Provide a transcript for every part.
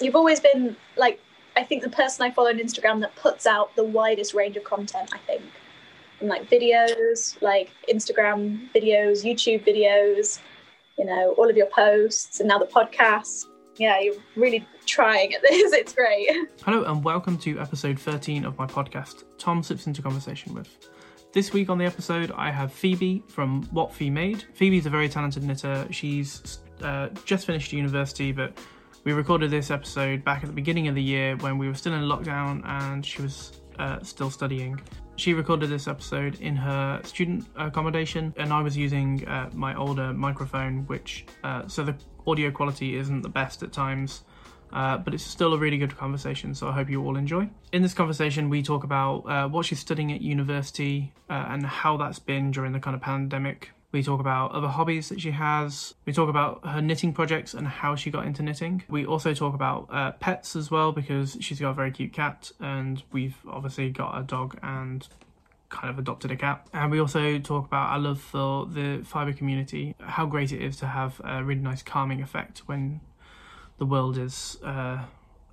you've always been like I think the person I follow on Instagram that puts out the widest range of content. I think, and like videos, like Instagram videos, YouTube videos, you know, all of your posts, and now the podcast. Yeah, you're really trying at this. It's great. Hello, and welcome to episode 13 of my podcast, Tom Sips into Conversation with. This week on the episode, I have Phoebe from What Fee Made. Phoebe's a very talented knitter. She's uh, just finished university, but we recorded this episode back at the beginning of the year when we were still in lockdown and she was uh, still studying. She recorded this episode in her student accommodation, and I was using uh, my older microphone, which uh, so the audio quality isn't the best at times. Uh, but it's still a really good conversation, so I hope you all enjoy. In this conversation, we talk about uh, what she's studying at university uh, and how that's been during the kind of pandemic we talk about other hobbies that she has. We talk about her knitting projects and how she got into knitting. We also talk about uh, pets as well because she's got a very cute cat, and we've obviously got a dog and kind of adopted a cat. And we also talk about our love for the fibre community, how great it is to have a really nice calming effect when the world is uh,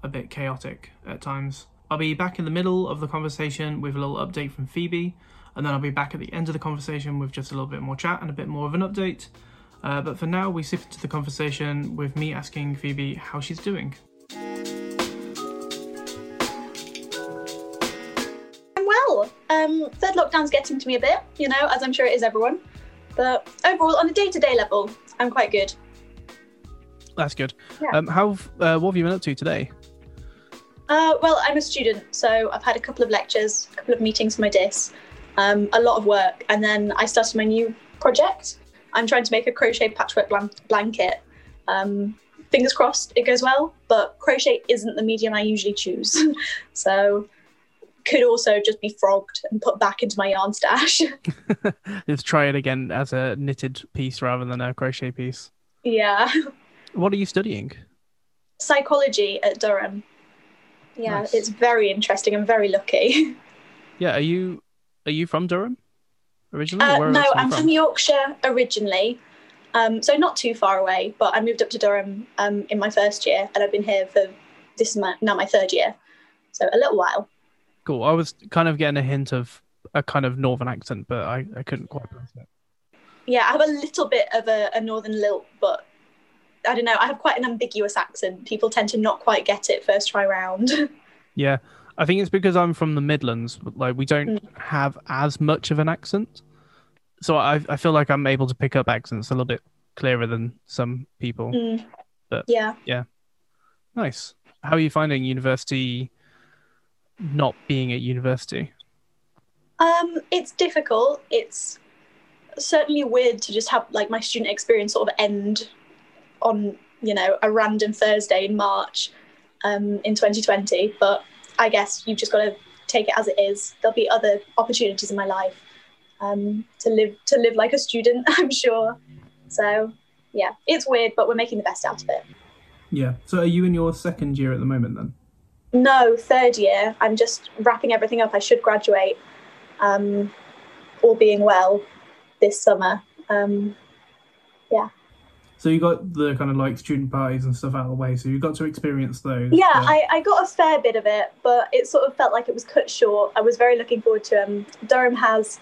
a bit chaotic at times. I'll be back in the middle of the conversation with a little update from Phoebe and then I'll be back at the end of the conversation with just a little bit more chat and a bit more of an update. Uh, but for now, we sip into the conversation with me asking Phoebe how she's doing. I'm well. Um, third lockdown's getting to me a bit, you know, as I'm sure it is everyone. But overall, on a day-to-day level, I'm quite good. That's good. Yeah. Um, how uh, what have you been up to today? Uh, well, I'm a student, so I've had a couple of lectures, a couple of meetings for my dis, um, a lot of work. And then I started my new project. I'm trying to make a crochet patchwork blanket. Um, fingers crossed it goes well, but crochet isn't the medium I usually choose. so could also just be frogged and put back into my yarn stash. Let's try it again as a knitted piece rather than a crochet piece. Yeah. What are you studying? Psychology at Durham. Yeah, nice. it's very interesting. I'm very lucky. Yeah, are you are you from Durham originally? Uh, no, I'm from? from? Yorkshire originally. Um, so not too far away, but I moved up to Durham um, in my first year, and I've been here for this is my, now my third year, so a little while. Cool. I was kind of getting a hint of a kind of northern accent, but I, I couldn't quite place it. Yeah, I have a little bit of a, a northern lilt, but I don't know. I have quite an ambiguous accent. People tend to not quite get it first try round. yeah, I think it's because I'm from the Midlands. Like we don't mm. have as much of an accent, so I I feel like I'm able to pick up accents a little bit clearer than some people. Mm. But yeah, yeah, nice. How are you finding university? Not being at university. Um, it's difficult. It's certainly weird to just have like my student experience sort of end on you know a random Thursday in March um, in 2020, but I guess you've just got to take it as it is. There'll be other opportunities in my life um, to live to live like a student. I'm sure. So yeah, it's weird, but we're making the best out of it. Yeah. So are you in your second year at the moment then? No, third year. I'm just wrapping everything up. I should graduate, um, all being well, this summer. Um, yeah. So you got the kind of like student parties and stuff out of the way. So you got to experience those. Yeah, I, I got a fair bit of it, but it sort of felt like it was cut short. I was very looking forward to um Durham has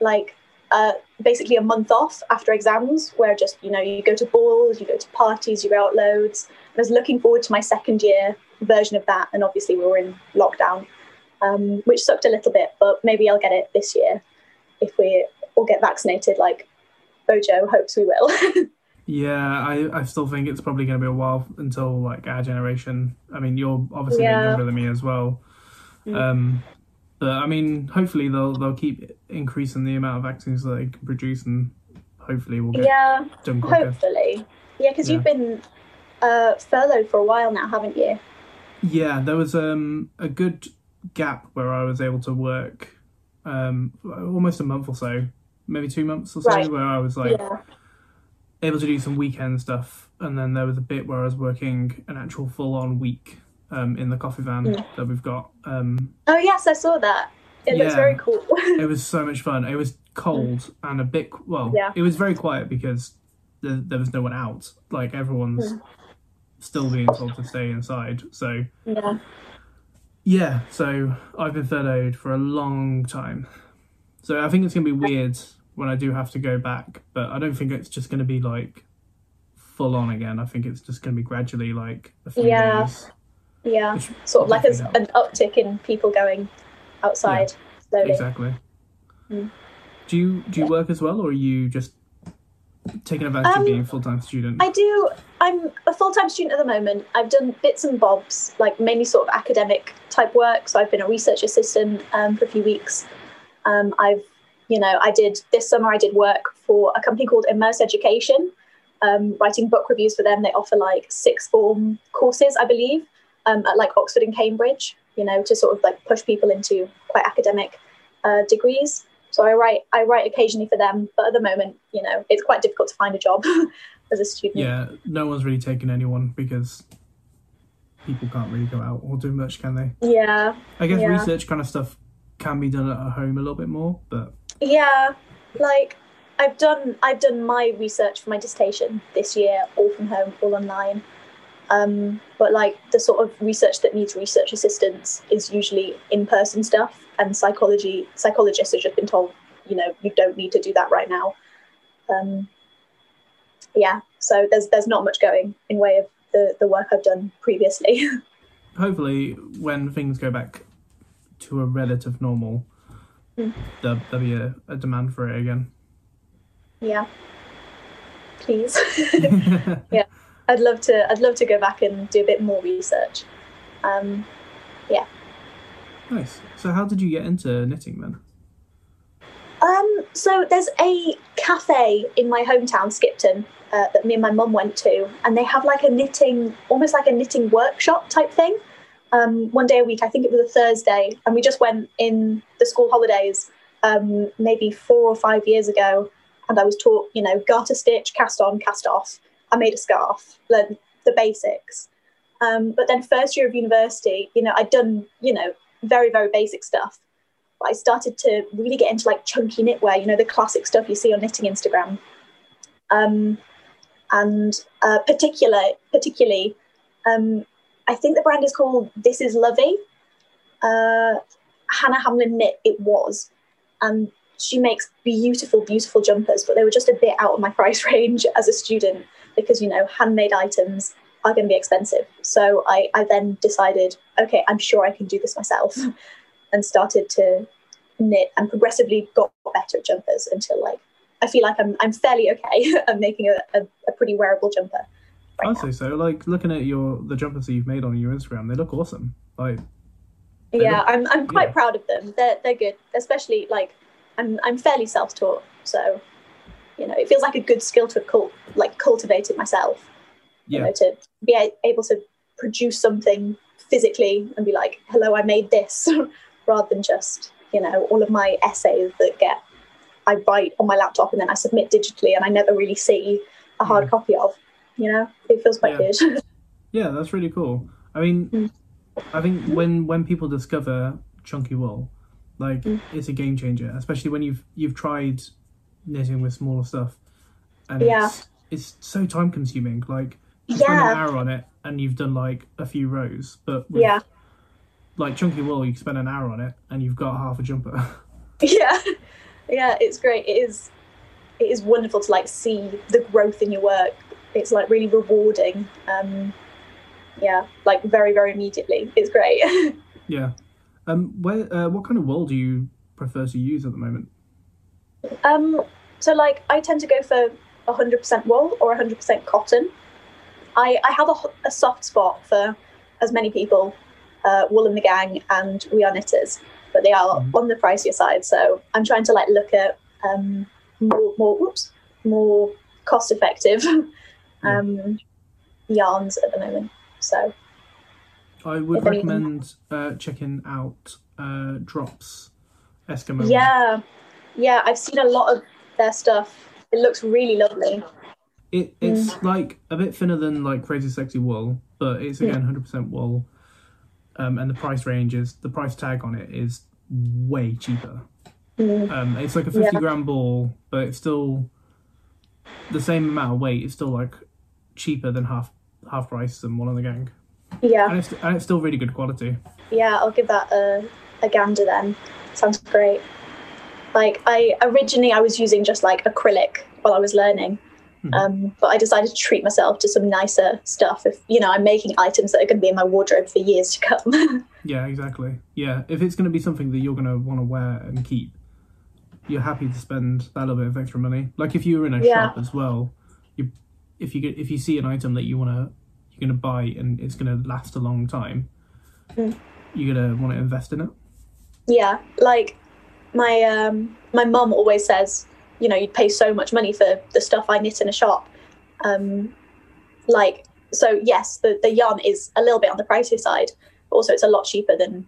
like uh, basically a month off after exams where just you know you go to balls, you go to parties, you go out loads. I was looking forward to my second year version of that, and obviously we were in lockdown, um, which sucked a little bit. But maybe I'll get it this year if we all get vaccinated, like Bojo hopes we will. Yeah, I, I still think it's probably going to be a while until like our generation. I mean, you're obviously yeah. younger than me as well. Mm. Um, but I mean, hopefully they'll they'll keep increasing the amount of vaccines that they can produce, and hopefully we'll get yeah, done quicker. Hopefully, yeah, because yeah. you've been uh, furloughed for a while now, haven't you? Yeah, there was um, a good gap where I was able to work um, almost a month or so, maybe two months or so, right. where I was like. Yeah able to do some weekend stuff, and then there was a bit where I was working an actual full on week um, in the coffee van mm. that we've got. Um, oh yes, I saw that. It yeah, looks very cool. it was so much fun. It was cold and a bit well. Yeah. It was very quiet because there, there, was no one out. Like everyone's mm. still being told to stay inside. So Yeah. yeah, so I've been furloughed for a long time. So I think it's gonna be weird when I do have to go back, but I don't think it's just gonna be like full on again. I think it's just gonna be gradually like a few Yeah. days. Yeah. Which Sort of like as an uptick in people going outside slowly. Exactly. Mm. Do you do you work as well, or are you just taking advantage Um, of being a full time student? I do. I'm a full time student at the moment. I've done bits and bobs, like mainly sort of academic type work. So I've been a research assistant um, for a few weeks. Um, I've, you know, I did this summer. I did work for a company called Immerse Education, um, writing book reviews for them. They offer like six form courses, I believe, um, at like Oxford and Cambridge. You know, to sort of like push people into quite academic uh, degrees. So I write I write occasionally for them, but at the moment, you know, it's quite difficult to find a job as a student. yeah, no one's really taking anyone because people can't really go out or do much, can they? Yeah, I guess Yeah. research kind of stuff can be done at home a little bit more, but yeah. Like I've done I've done my research for my dissertation this year, all from home, all online. Um, but like the sort of research that needs research assistance is usually in person stuff, and psychology psychologists have just been told, you know, you don't need to do that right now. Um, yeah, so there's there's not much going in way of the the work I've done previously. hopefully when things go back to a relative normal, Mm. there, there'll be a, a demand for it again. yeah, please. Yeah. I'd love to. I'd love to go back and do a bit more research. Um, yeah. nice. So how did you get into knitting then? um, so there's a cafe in my hometown, Skipton, uh, that me and my mum went to, and they have like a knitting, almost like a knitting workshop type thing. Um, one day a week, I think it was a Thursday, and we just went in the school holidays, um, maybe four or five years ago, and I was taught, you know, garter stitch, cast on, cast off. I made a scarf, learned the basics. Um, but then first year of university, you know, I'd done, you know, very, very basic stuff. But I started to really get into like chunky knitwear, you know, the classic stuff you see on knitting Instagram. Um, and uh, particular, particularly, um, I think the brand is called This Is Lovey. Uh, Hannah Hamlin knit it was, and she makes beautiful, beautiful jumpers, but they were just a bit out of my price range as a student because you know handmade items are going to be expensive. So I, I then decided, okay, I'm sure I can do this myself, and started to knit and progressively got better at jumpers until like I feel like I'm I'm fairly okay at making a, a, a pretty wearable jumper. Right I'd now. say so. Like looking at your the jumpers that you've made on your Instagram, they look awesome. Like yeah look- i'm, I'm quite yeah. proud of them they're, they're good especially like I'm, I'm fairly self-taught so you know it feels like a good skill to have cult, like cultivated myself you yeah, know to be able to produce something physically and be like hello i made this rather than just you know all of my essays that get i write on my laptop and then i submit digitally and i never really see a hard Mm. copy of you know it feels quite Yeah. good yeah, that's really cool. I mean, Mm. I think when when people discover chunky wool, like Mm. it's a game changer, especially when you've you've tried knitting with smaller stuff, and Yeah. it's it's so time consuming. Like you spend an hour on it, and you've done like a few rows, but with, yeah like chunky wool, you spend an hour on it, and you've got half a jumper. yeah yeah it's great it is it is wonderful to like see the growth in your work it's like really rewarding um yeah like very very immediately it's great yeah. Um. Where? Uh, what kind of wool do you prefer to use at the moment? um so like i tend to go for 100% wool or 100% cotton i i have a, a soft spot for as many people uh, Wool and the Gang and we are knitters but they are Mhm. on the pricier side so i'm trying to like look at um more more whoops more cost effective. um yarns at the moment so I would recommend uh, checking out uh, Drops Eskimo. yeah yeah i've seen a lot of their stuff it looks really lovely It it's like a bit thinner than like Crazy Sexy Wool, but it's again hundred percent wool. Um, and the price range is the price tag on it is way cheaper. Mm. Um, it's like a fifty Yeah. gram ball, but it's still the same amount of weight. It's still like cheaper than half half price than Wool and the Gang, Yeah, and it's and it's still really good quality. yeah, I'll give that a, a gander then. Sounds great. Like I originally I was using just like acrylic while I was learning. Mhm. Um, but I decided to treat myself to some nicer stuff. If you know, I'm making items that are going to be in my wardrobe for years to come. Yeah, exactly. Yeah, if it's going to be something that you're going to want to wear and keep, you're happy to spend that little bit of extra money. Like if you were in a Yeah. shop as well, if you get if you see an item that you want to you're going to buy and it's going to last a long time, Mm. you're going to want to invest in it. Yeah, like my um my mum always says, you know, you'd pay so much money for the stuff I knit in a shop. Um like so yes, the, the yarn is a little bit on the pricey side, but also it's a lot cheaper than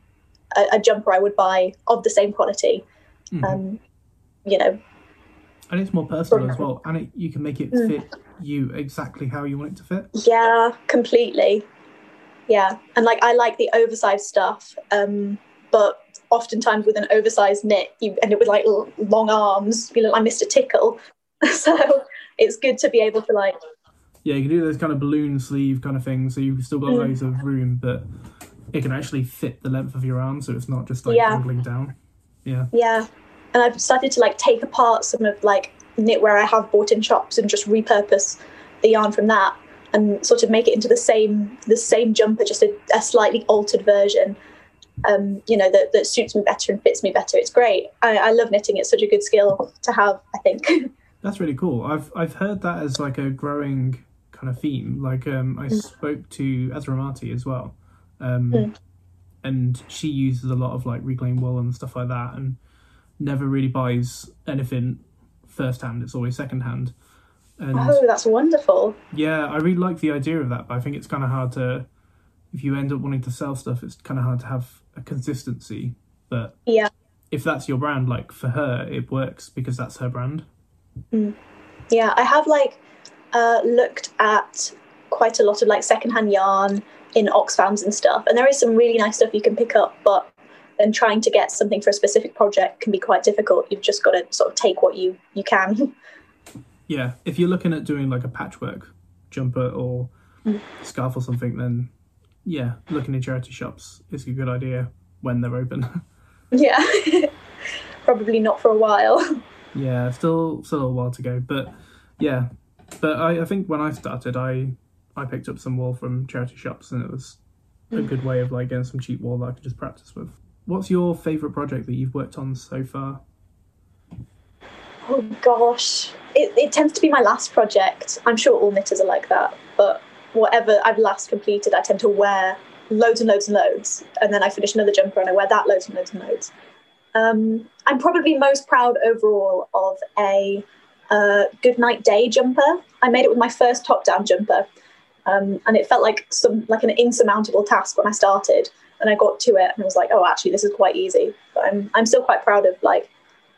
a, a jumper I would buy of the same quality. Mhm. Um you know, and it's more personal as well, and it, you can make it Mm. fit you exactly how you want it to fit. yeah, completely. Yeah. And like I like the oversized stuff. Um but oftentimes with an oversized knit you end up with like l- long arms, you look like Mr. Tickle. so it's good to be able to like Yeah, you can do those kind of balloon sleeve kind of things, so you've still got Mm. loads of room, but it can actually fit the length of your arm, so it's not just like Yeah. dangling down. Yeah, Yeah, and I've started to like take apart some of like knitwear I have bought in shops and just repurpose the yarn from that and sort of make it into the same the same jumper, just a, a slightly altered version. Um, you know that that suits me better and fits me better. It's great. I, I love knitting. It's such a good skill to have. I think. that's really cool. I've I've heard that as like a growing kind of theme. Like um, I spoke to Ezra Marty as well, um, Mm. and she uses a lot of like reclaimed wool and stuff like that, and never really buys anything first hand. It's always second hand. And oh, that's wonderful. Yeah, I really like the idea of that, but I think it's kind of hard to, if you end up wanting to sell stuff, it's kind of hard to have a consistency. But Yeah. if that's your brand, like for her, it works because that's her brand. Yeah, I have like uh, looked at quite a lot of like secondhand yarn in Oxfams and stuff, and there is some really nice stuff you can pick up, but then trying to get something for a specific project can be quite difficult. You've just got to sort of take what you you can. Yeah, if you're looking at doing like a patchwork jumper or Mm. scarf or something, then yeah, looking in charity shops is a good idea when they're open. yeah, probably not for a while. yeah, still still a while to go, but yeah, but I, I think when I started, I I picked up some wool from charity shops, and it was a Mm. good way of like getting some cheap wool that I could just practice with. What's your favourite project that you've worked on so far? Oh gosh, it, it tends to be my last project. I'm sure all knitters are like that, but whatever I've last completed, I tend to wear loads and loads and loads, and then I finish another jumper and I wear that loads and loads and loads. Um, I'm probably most proud overall of a uh, good night day jumper. I made it with my first top down jumper, um, and it felt like some like an insurmountable task when I started. And I got to it and I was like, oh, actually, this is quite easy. But I'm I'm still quite proud of like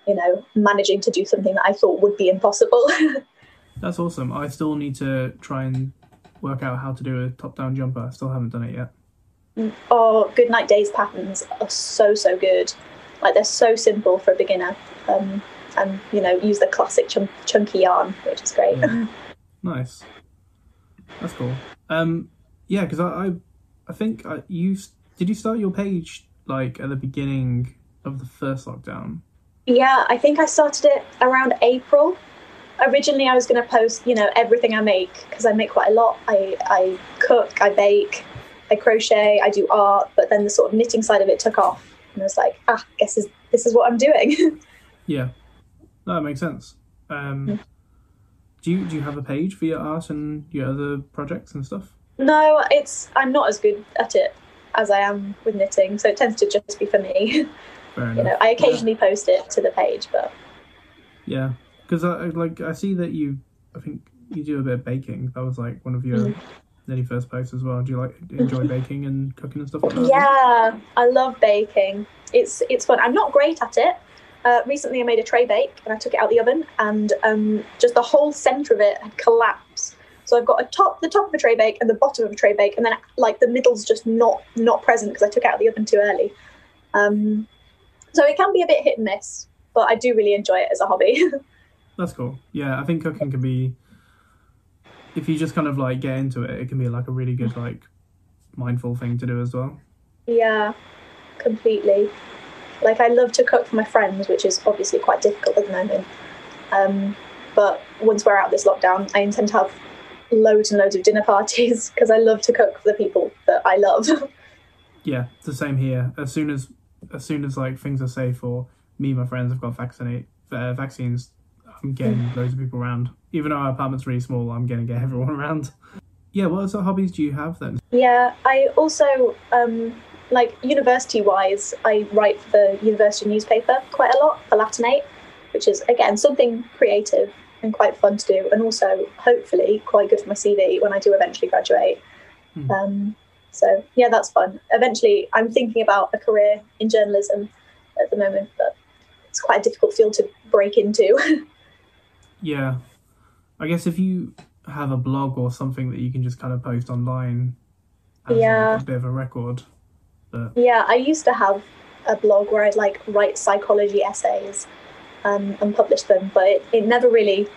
you know, managing to do something that I thought would be impossible. That's awesome. I still need to try and work out how to do a top down jumper. I still haven't done it yet. oh, Good Night Days patterns are so, so good. Like, they're so simple for a beginner. Um, and, you know, use the classic chunk- chunky yarn, which is great. Yeah. Nice. That's cool. Um, yeah, because I, I, I think I, you did you start your page like at the beginning of the first lockdown? Yeah, I think I started it around April. Originally, I was going to post, you know, everything I make because I make quite a lot. I, I cook, I bake, I crochet, I do art, but then the sort of knitting side of it took off, and I was like, ah, guess is, this is what I'm doing. Yeah, no, that makes sense. Um, do you do you have a page for your art and your other projects and stuff? no, it's I'm not as good at it as I am with knitting, so it tends to just be for me. You know, I occasionally post it to the page, but Yeah, because I like I see that you. I think you do a bit of baking. That was like one of your Mm. nearly first posts as well. Do you like enjoy baking and cooking and stuff like that? yeah, I love baking. It's it's fun. I'm not great at it. Uh, recently, I made a tray bake and I took it out the oven, and um, just the whole center of it had collapsed. So I've got a top, the top of a tray bake, and the bottom of a tray bake, and then like the middle's just not not present because I took out of the oven too early. Um, so it can be a bit hit and miss, but I do really enjoy it as a hobby. That's cool. Yeah, I think cooking can be if you just kind of like get into it, it can be like a really good like mindful thing to do as well. Yeah, completely. Like I love to cook for my friends, which is obviously quite difficult at the moment. Um, but once we're out of this lockdown, I intend to have loads and loads of dinner parties because I love to cook for the people that I love. yeah, it's the same here. As soon as as soon as like things are safe or me and my friends have got vaccinate uh, vaccines, I'm getting mm. loads of people around. Even though our apartment's really small, I'm going to get everyone around. Yeah, what other hobbies do you have then? Yeah, I also um, like university wise, I write for the university newspaper quite a lot for Palatinate, which is again something creative and quite fun to do, and also hopefully quite good for my CV when I do eventually graduate. Mm. Um, so yeah, that's fun. Eventually, I'm thinking about a career in journalism at the moment, but it's quite a difficult field to break into. yeah, I guess if you have a blog or something that you can just kind of post online, yeah, like a bit of a record. But... Yeah, I used to have a blog where I'd like write psychology essays um, and publish them, but it, it never really.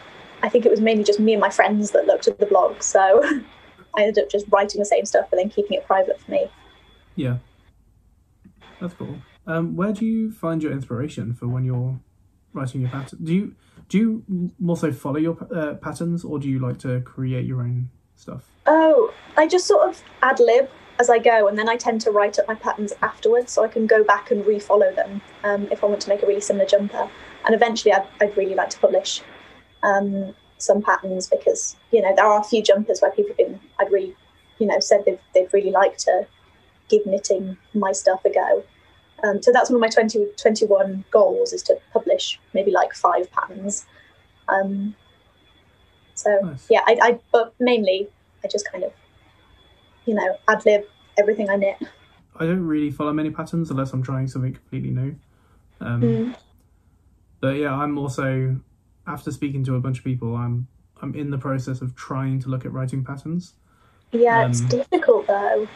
I think it was mainly just me and my friends that looked at the blog, so I ended up just writing the same stuff, but then keeping it private for me. Yeah, that's cool. Um, where do you find your inspiration for when you're writing your pattern? Do you do you more so follow your uh, patterns, or do you like to create your own stuff? Oh, I just sort of ad lib as I go, and then I tend to write up my patterns afterwards, so I can go back and refollow them um, if I want to make a really similar jumper. And eventually, I'd, I'd really like to publish um, some patterns because you know there are a few jumpers where people have been I'd really you know said they've they'd really like to give knitting my stuff a go. Um, so that's one of my 2021 goals is to publish maybe like five patterns. Um, so nice. yeah, I, I, but mainly I just kind of, you know, ad lib everything I knit. I don't really follow many patterns unless I'm trying something completely new. Um, mm. But yeah, I'm also after speaking to a bunch of people, I'm I'm in the process of trying to look at writing patterns. Yeah, um, it's difficult though.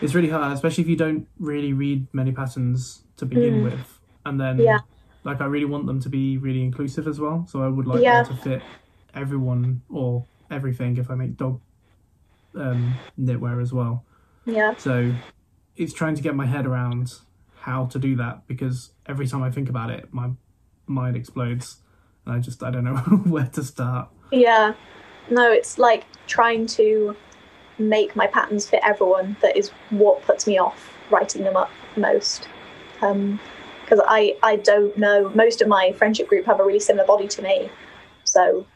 It's really hard, especially if you don't really read many patterns to begin mm. with, and then yeah. like I really want them to be really inclusive as well. So I would like yeah. them to fit everyone or everything if I make dog um, knitwear as well. Yeah. So it's trying to get my head around how to do that because every time I think about it, my mind explodes. And I just I don't know where to start. Yeah. No, it's like trying to make my patterns fit everyone that is what puts me off writing them up most. Because um, I, I don't know, most of my friendship group have a really similar body to me. So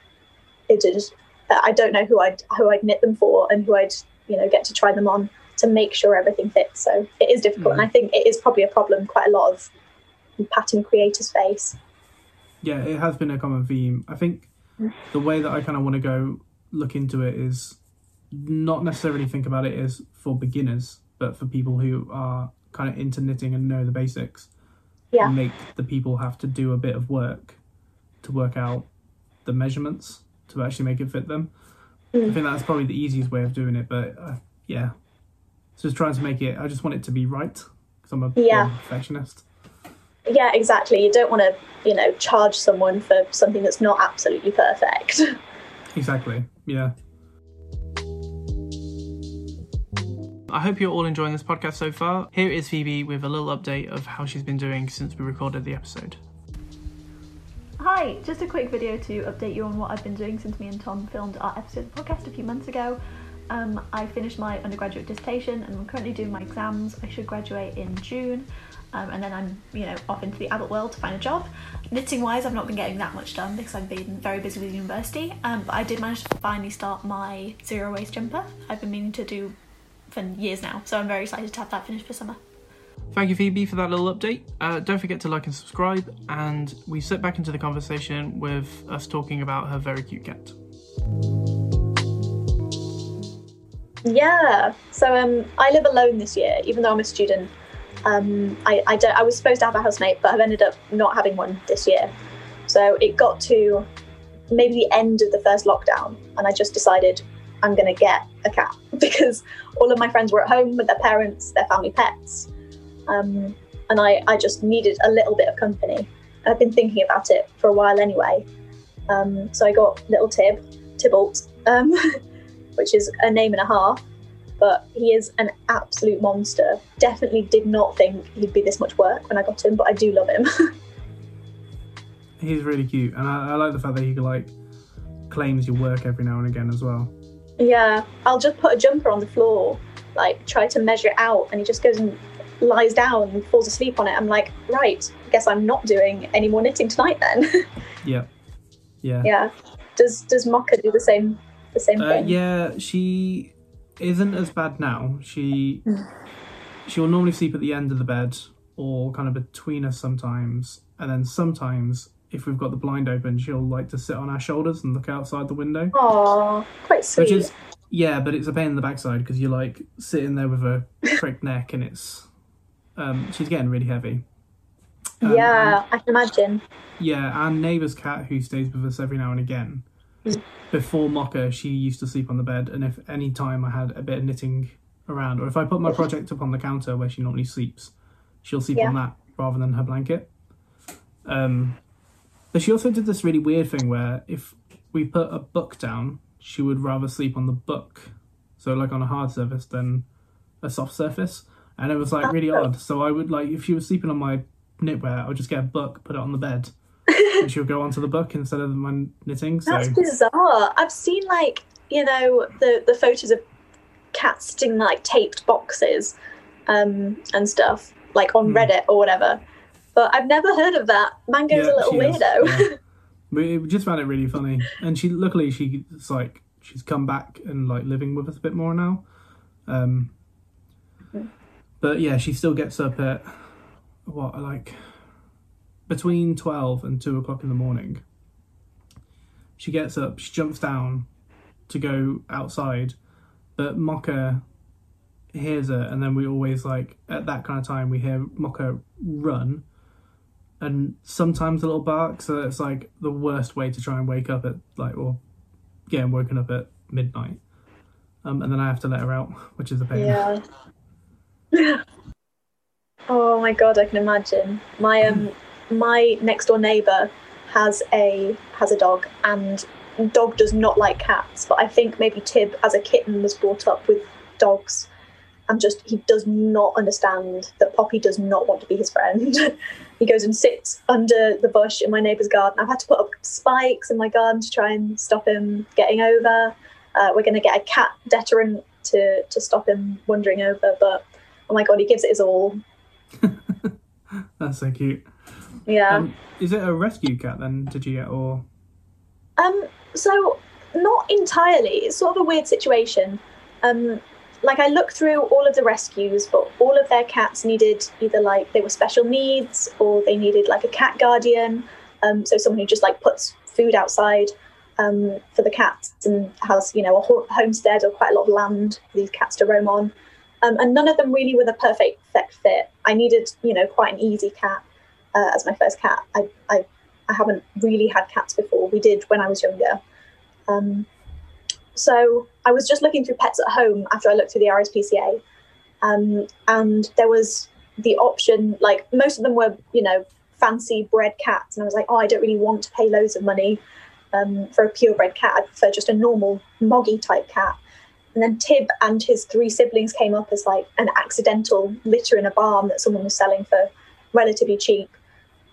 it just, I don't know who I'd, who I'd knit them for and who I'd, you know, get to try them on to make sure everything fits. So it is difficult. Mm. And I think it is probably a problem quite a lot of pattern creators face. Yeah, it has been a common theme. I think the way that I kind of want to go look into it is not necessarily think about it as for beginners, but for people who are kind of into knitting and know the basics. Yeah. Make the people have to do a bit of work to work out the measurements to actually make it fit them. Mm. I think that's probably the easiest way of doing it, but uh, yeah. So just trying to make it, I just want it to be right because I'm a yeah. perfectionist. Yeah, exactly. You don't want to, you know, charge someone for something that's not absolutely perfect. exactly. Yeah. I hope you're all enjoying this podcast so far. Here is Phoebe with a little update of how she's been doing since we recorded the episode. Hi, just a quick video to update you on what I've been doing since me and Tom filmed our episode of the podcast a few months ago. Um, I finished my undergraduate dissertation and I'm currently doing my exams. I should graduate in June. Um, and then I'm, you know, off into the adult world to find a job. Knitting wise, I've not been getting that much done because I've been very busy with university. Um, but I did manage to finally start my zero waste jumper. I've been meaning to do for years now. So I'm very excited to have that finished for summer. Thank you, Phoebe, for that little update. Uh, don't forget to like and subscribe, and we sit back into the conversation with us talking about her very cute cat. Yeah, so um, I live alone this year, even though I'm a student. Um, I, I, I was supposed to have a housemate, but I've ended up not having one this year. So it got to maybe the end of the first lockdown, and I just decided I'm going to get a cat because all of my friends were at home with their parents, their family pets. Um, and I, I just needed a little bit of company. I've been thinking about it for a while anyway. Um, so I got little Tib, Tybalt, um, which is a name and a half. But he is an absolute monster. Definitely did not think he'd be this much work when I got him, but I do love him. He's really cute, and I, I like the fact that he like claims your work every now and again as well. yeah, I'll just put a jumper on the floor, like try to measure it out, and he just goes and lies down and falls asleep on it. I'm like, right, I guess I'm not doing any more knitting tonight then. Yeah, yeah. yeah. Does does Mocha do the same the same Uh, thing? yeah, she isn't as bad now. She she'll normally sleep at the end of the bed or kind of between us sometimes, and then sometimes if we've got the blind open, she'll like to sit on our shoulders and look outside the window. Aw, quite sweet. Which is yeah, but it's a pain in the backside because you're like sitting there with a cricked neck and it's um she's getting really heavy. Um, yeah, I can imagine. Yeah, our neighbour's cat who stays with us every now and again. Before Mocha, she used to sleep on the bed, and if any time I had a bit of knitting around, or if I put my project up on the counter where she normally sleeps, she'll sleep on that rather than her blanket. Um, but she also did this really weird thing where if we put a book down, she would rather sleep on the book, so like on a hard surface than a soft surface, and it was like really odd. So I would like if she was sleeping on my knitwear, I would just get a book, put it on the bed, and she'll go onto the book instead of my knitting. So That's bizarre. I've seen like you know the the photos of cats sitting in, like taped boxes um, and stuff like on Hmm. Reddit or whatever. But I've never heard of that. Mango's Yeah, a little weirdo. yeah. we we just found it really funny, and she luckily she's like she's come back and like living with us a bit more now. Um, but yeah, she still gets up at what like between twelve and two o'clock in the morning. She gets up, she jumps down to go outside, but Mocha hears her, and then we always like at that kind of time we hear Mocha run and sometimes a little bark. So it's like the worst way to try and wake up at like or getting woken up at midnight. Um, and then I have to let her out, which is a pain. Yeah. oh my god, I can imagine. My um my next door neighbour has a has a dog and dog does not like cats, but I think maybe Tib as a kitten was brought up with dogs and just he does not understand that Poppy does not want to be his friend. he goes and sits under the bush in my neighbour's garden. I've had to put up spikes in my garden to try and stop him getting over. Uh, we're going to get a cat deterrent to to stop him wandering over, but oh my god, he gives it his all. That's so cute. Yeah. Um, is it a rescue cat then? Did you get or Um, so not entirely. It's sort of a weird situation. Um, like I looked through all of the rescues, but all of their cats needed either like they were special needs or they needed like a cat guardian. Um, so someone who just like puts food outside um, for the cats and has you know a homestead or quite a lot of land for these cats to roam on. Um, and none of them really were the perfect perfect fit. I needed you know quite an easy cat uh, as my first cat. I, I I haven't really had cats before. We did when I was younger. Um, so I was just looking through pets at home after I looked through the RSPCA, um, and there was the option. Like most of them were, you know, fancy bred cats, and I was like, oh, I don't really want to pay loads of money um, for a purebred cat. I prefer just a normal moggy type cat. And then Tib and his three siblings came up as like an accidental litter in a barn that someone was selling for relatively cheap.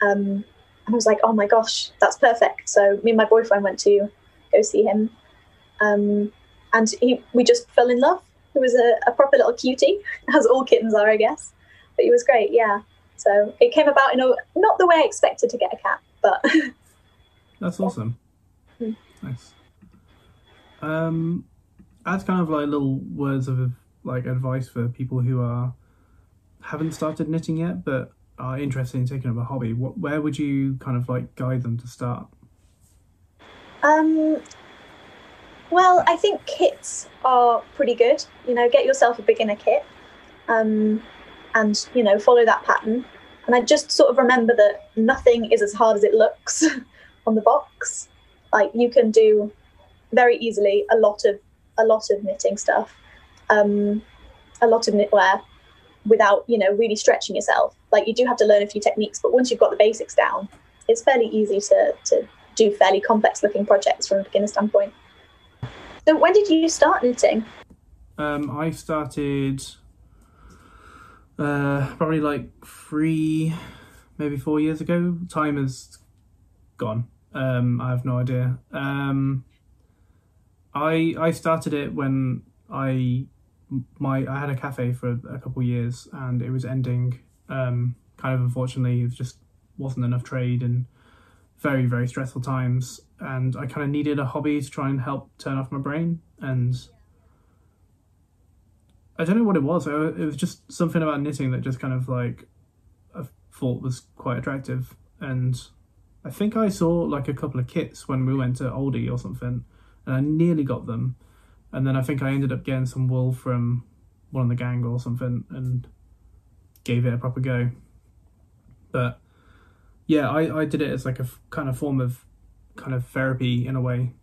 Um, and I was like, oh my gosh, that's perfect. So me and my boyfriend went to go see him. Um, and he, we just fell in love. He was a, a proper little cutie, as all kittens are, I guess. But he was great, yeah. So it came about in a not the way I expected to get a cat, but That's awesome. Hmm. Nice. Um, as kind of like little words of like advice for people who are haven't started knitting yet but are interested in taking up a hobby. What where would you kind of like guide them to start? Um, well, I think kits are pretty good. You know, get yourself a beginner kit, um, and you know, follow that pattern. And I just sort of remember that nothing is as hard as it looks on the box. Like you can do very easily a lot of a lot of knitting stuff, um, a lot of knitwear, without you know really stretching yourself. Like you do have to learn a few techniques, but once you've got the basics down, it's fairly easy to to do fairly complex looking projects from a beginner standpoint. So when did you start knitting? Um, I started uh, probably like three, maybe four years ago. Time has gone. Um, I have no idea. Um, I I started it when I my I had a cafe for a couple of years and it was ending. Um, kind of unfortunately, it just wasn't enough trade and very very stressful times. And I kind of needed a hobby to try and help turn off my brain. And I don't know what it was. It was just something about knitting that just kind of like I thought was quite attractive. And I think I saw like a couple of kits when we went to Aldi or something, and I nearly got them. And then I think I ended up getting some wool from Wool and the Gang or something and gave it a proper go. But yeah, I, I did it as like a f- kind of form of kind of therapy in a way.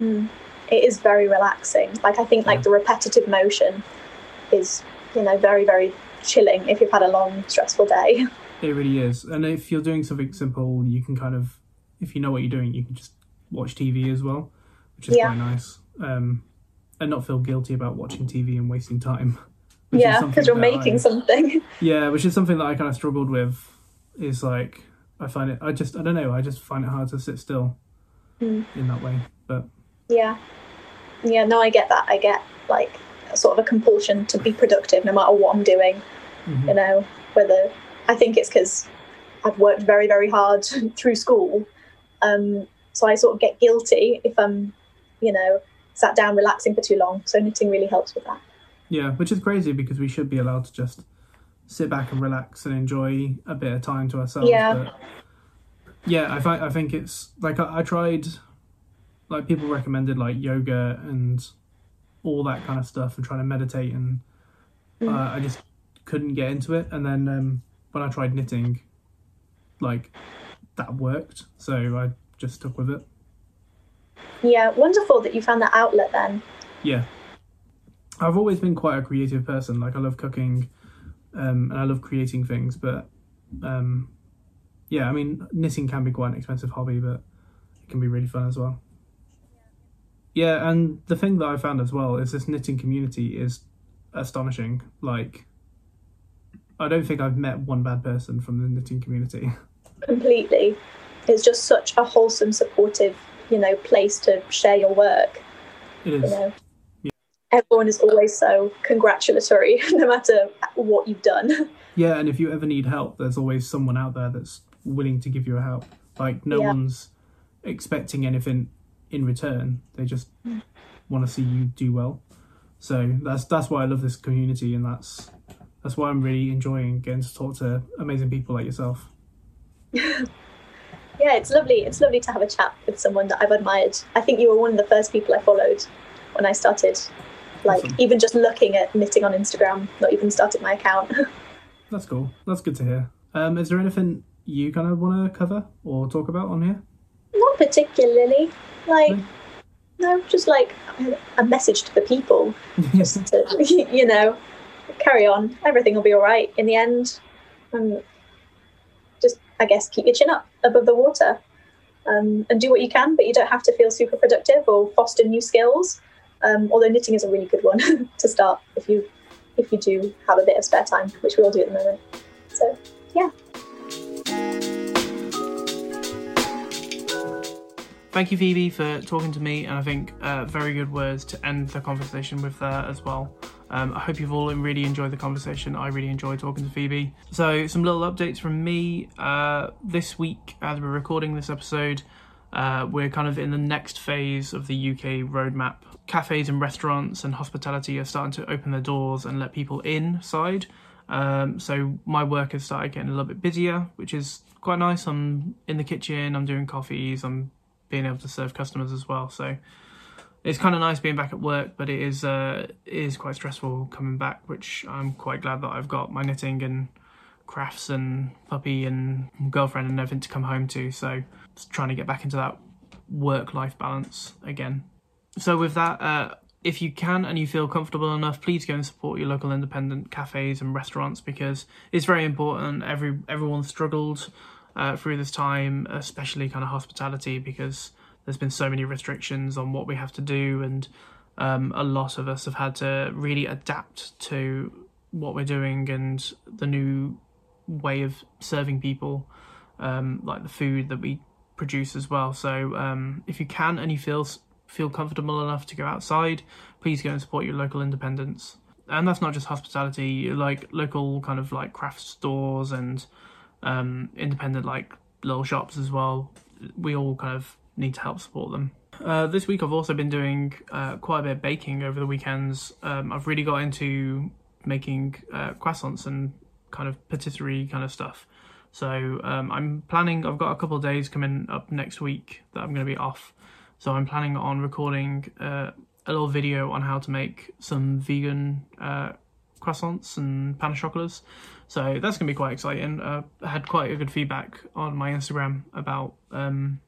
Mm. It is very relaxing. Like I think like Yeah. the repetitive motion is, you know, very, very chilling if you've had a long, stressful day. It really is. And if you're doing something simple, you can kind of, if you know what you're doing, you can just watch TV as well, which is Yeah. quite nice. Um, and not feel guilty about watching TV and wasting time. which yeah, because you're making I- something. Yeah, which is something that I kind of struggled with. Is like I find it. I just I don't know. I just find it hard to sit still Mm. in that way. But yeah. Yeah, no, I get that. I get like sort of a compulsion to be productive no matter what I'm doing. mhm. you know whether i think it's because i've worked very very hard through school um, so i sort of get guilty if i'm you know sat down relaxing for too long so knitting really helps with that yeah, which is crazy because we should be allowed to just sit back and relax and enjoy a bit of time to ourselves. Yeah. Yeah, I find I think it's like I, I tried, like people recommended like yoga and all that kind of stuff and trying to meditate and Mm. uh, I just couldn't get into it. And then um, when I tried knitting, like that worked, so I just stuck with it. yeah wonderful that you found that outlet then Yeah. I've always been quite a creative person. Like I love cooking, um, and I love creating things. But um, yeah, I mean, knitting can be quite an expensive hobby, but it can be really fun as well. Yeah, and the thing that I found as well is this knitting community is astonishing. Like, I don't think I've met one bad person from the knitting community. completely it's just such a wholesome supportive you know place to share your work It you know everyone is always so congratulatory no matter what you've done Yeah, and if you ever need help, there's always someone out there that's willing to give you a help. Like no Yeah. one's expecting anything in return. They just hmm. want to see you do well. So that's that's why I love this community, and that's that's why I'm really enjoying getting to talk to amazing people like yourself. yeah it's lovely it's lovely to have a chat with someone that i've admired i think you were one of the first people i followed when i started like Awesome. even just looking at knitting on instagram not even started my account That's cool. That's good to hear. Um, is there anything you kind of want to cover or talk about on here? not particularly like No? no just like a message to the people just to you know carry on everything will be all right in the end and just i guess keep your chin up above the water um, and do what you can but you don't have to feel super productive or foster new skills um, although knitting is a really good one to start if you if you do have a bit of spare time which we all do at the moment so yeah Thank you, Phoebe, for talking to me, and I think uh, very good words to end the conversation with there as well. Um, I hope you've all really enjoyed the conversation. I really enjoyed talking to Phoebe. So, some little updates from me. Uh, this week, as we're recording this episode, uh, we're kind of in the next phase of the UK roadmap. Cafes and restaurants and hospitality are starting to open their doors and let people inside. Um, so my work has started getting a little bit busier, which is quite nice. I'm in the kitchen, I'm doing coffees, I'm being able to serve customers as well. So it's kind of nice being back at work, but it is uh, it is quite stressful coming back, which I'm quite glad that I've got my knitting and crafts and puppy and girlfriend and everything to come home to. So just trying to get back into that work life balance again. So with that, uh, if you can and you feel comfortable enough, please go and support your local independent cafes and restaurants because it's very important. Every everyone struggled uh, through this time, especially kind of hospitality, because there's been so many restrictions on what we have to do, and um, a lot of us have had to really adapt to what we're doing and the new way of serving people, um, like the food that we produce as well. So um, if you can and you feel feel comfortable enough to go outside, please go and support your local independents. And that's not just hospitality, like local kind of like craft stores and um, independent like little shops as well. We all kind of need to help support them. Uh, this week I've also been doing uh, quite a bit of baking over the weekends. Um, I've really got into making uh, croissants and kind of patisserie kind of stuff. So um, I'm planning. I've got a couple of days coming up next week that I'm going to be off. So I'm planning on recording uh, a little video on how to make some vegan uh, croissants and pain au chocolats. So that's going to be quite exciting. Uh, I had quite a good feedback on my Instagram about um,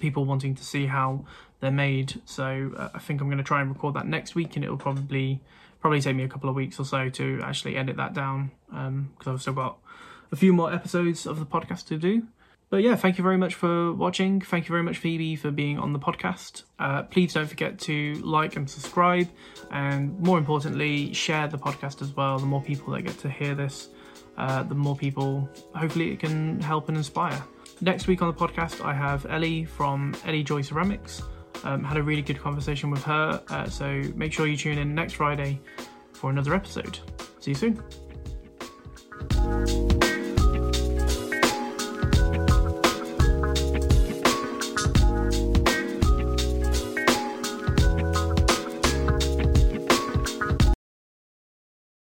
people wanting to see how they're made. So uh, I think I'm going to try and record that next week, and it'll probably probably take me a couple of weeks or so to actually edit that down because um, I've still got a few more episodes of the podcast to do. But yeah, thank you very much for watching. Thank you very much, Phoebe, for being on the podcast. Uh, please don't forget to like and subscribe, and more importantly, share the podcast as well. The more people that get to hear this, uh, the more people, hopefully, it can help and inspire. Next week on the podcast, I have Ellie from Ellie Joy Ceramics. Um, had a really good conversation with her, uh, so make sure you tune in next Friday for another episode. See you soon.